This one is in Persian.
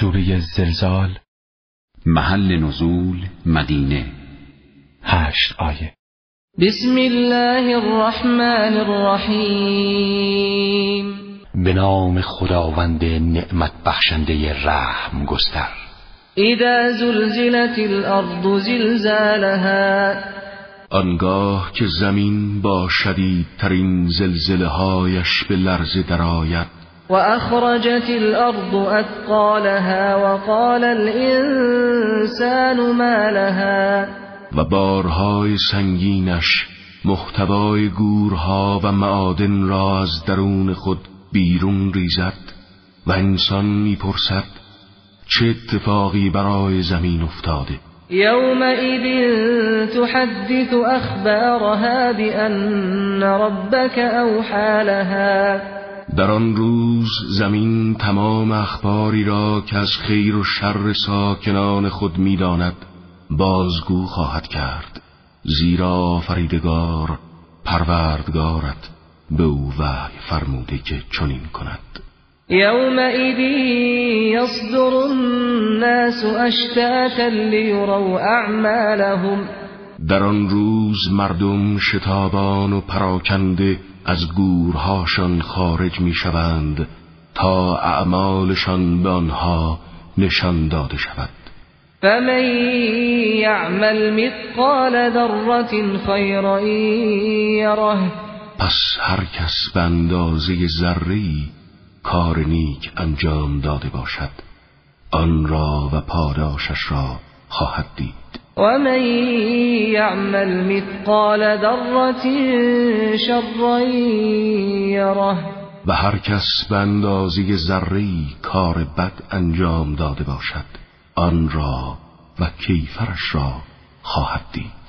سوره زلزال محل نزول مدینه. هشت آیه. بسم الله الرحمن الرحیم. به نام خداوند نعمت بخشنده رحم گستر. اذا زلزلت الارض زلزالها. آنگاه که زمین با شدیدترین زلزله هایش به لرزه درآید و اخرجت الارض اثقالها وقال الانسان ما لها. و بارهای سنگینش محتوای گورها و معادن را از درون خود بیرون ریزد و انسان می‌پرسد چه اتفاقی برای زمین افتاده؟ يومئذ تحدث أخبارها بأن ربك أوحى لها. در آن روز زمین تمام اخباری را که از خیر و شر ساکنان خود می‌داند بازگو خواهد کرد. زیرا فریدگار پروردگارت به او وحی فرموده که چنین کند. يومئذ يصدر الناس اشتاتا ليروا اعمالهم. در آن روز مردم شتابان و پراکنده از گورهاشان خارج می‌شوند تا اعمالشان به آنها نشان داده شود. فمن يعمل مثقال ذره خيرا يره پس هر کس به اندازه ذره‌ای کار نیک انجام داده باشد آن را و پاداشش را خواهد دید. و من یعمل مثقال ذره شرا یره و هر کس به اندازه ذره کار بد انجام داده باشد آن را و کیفرش را خواهد دید.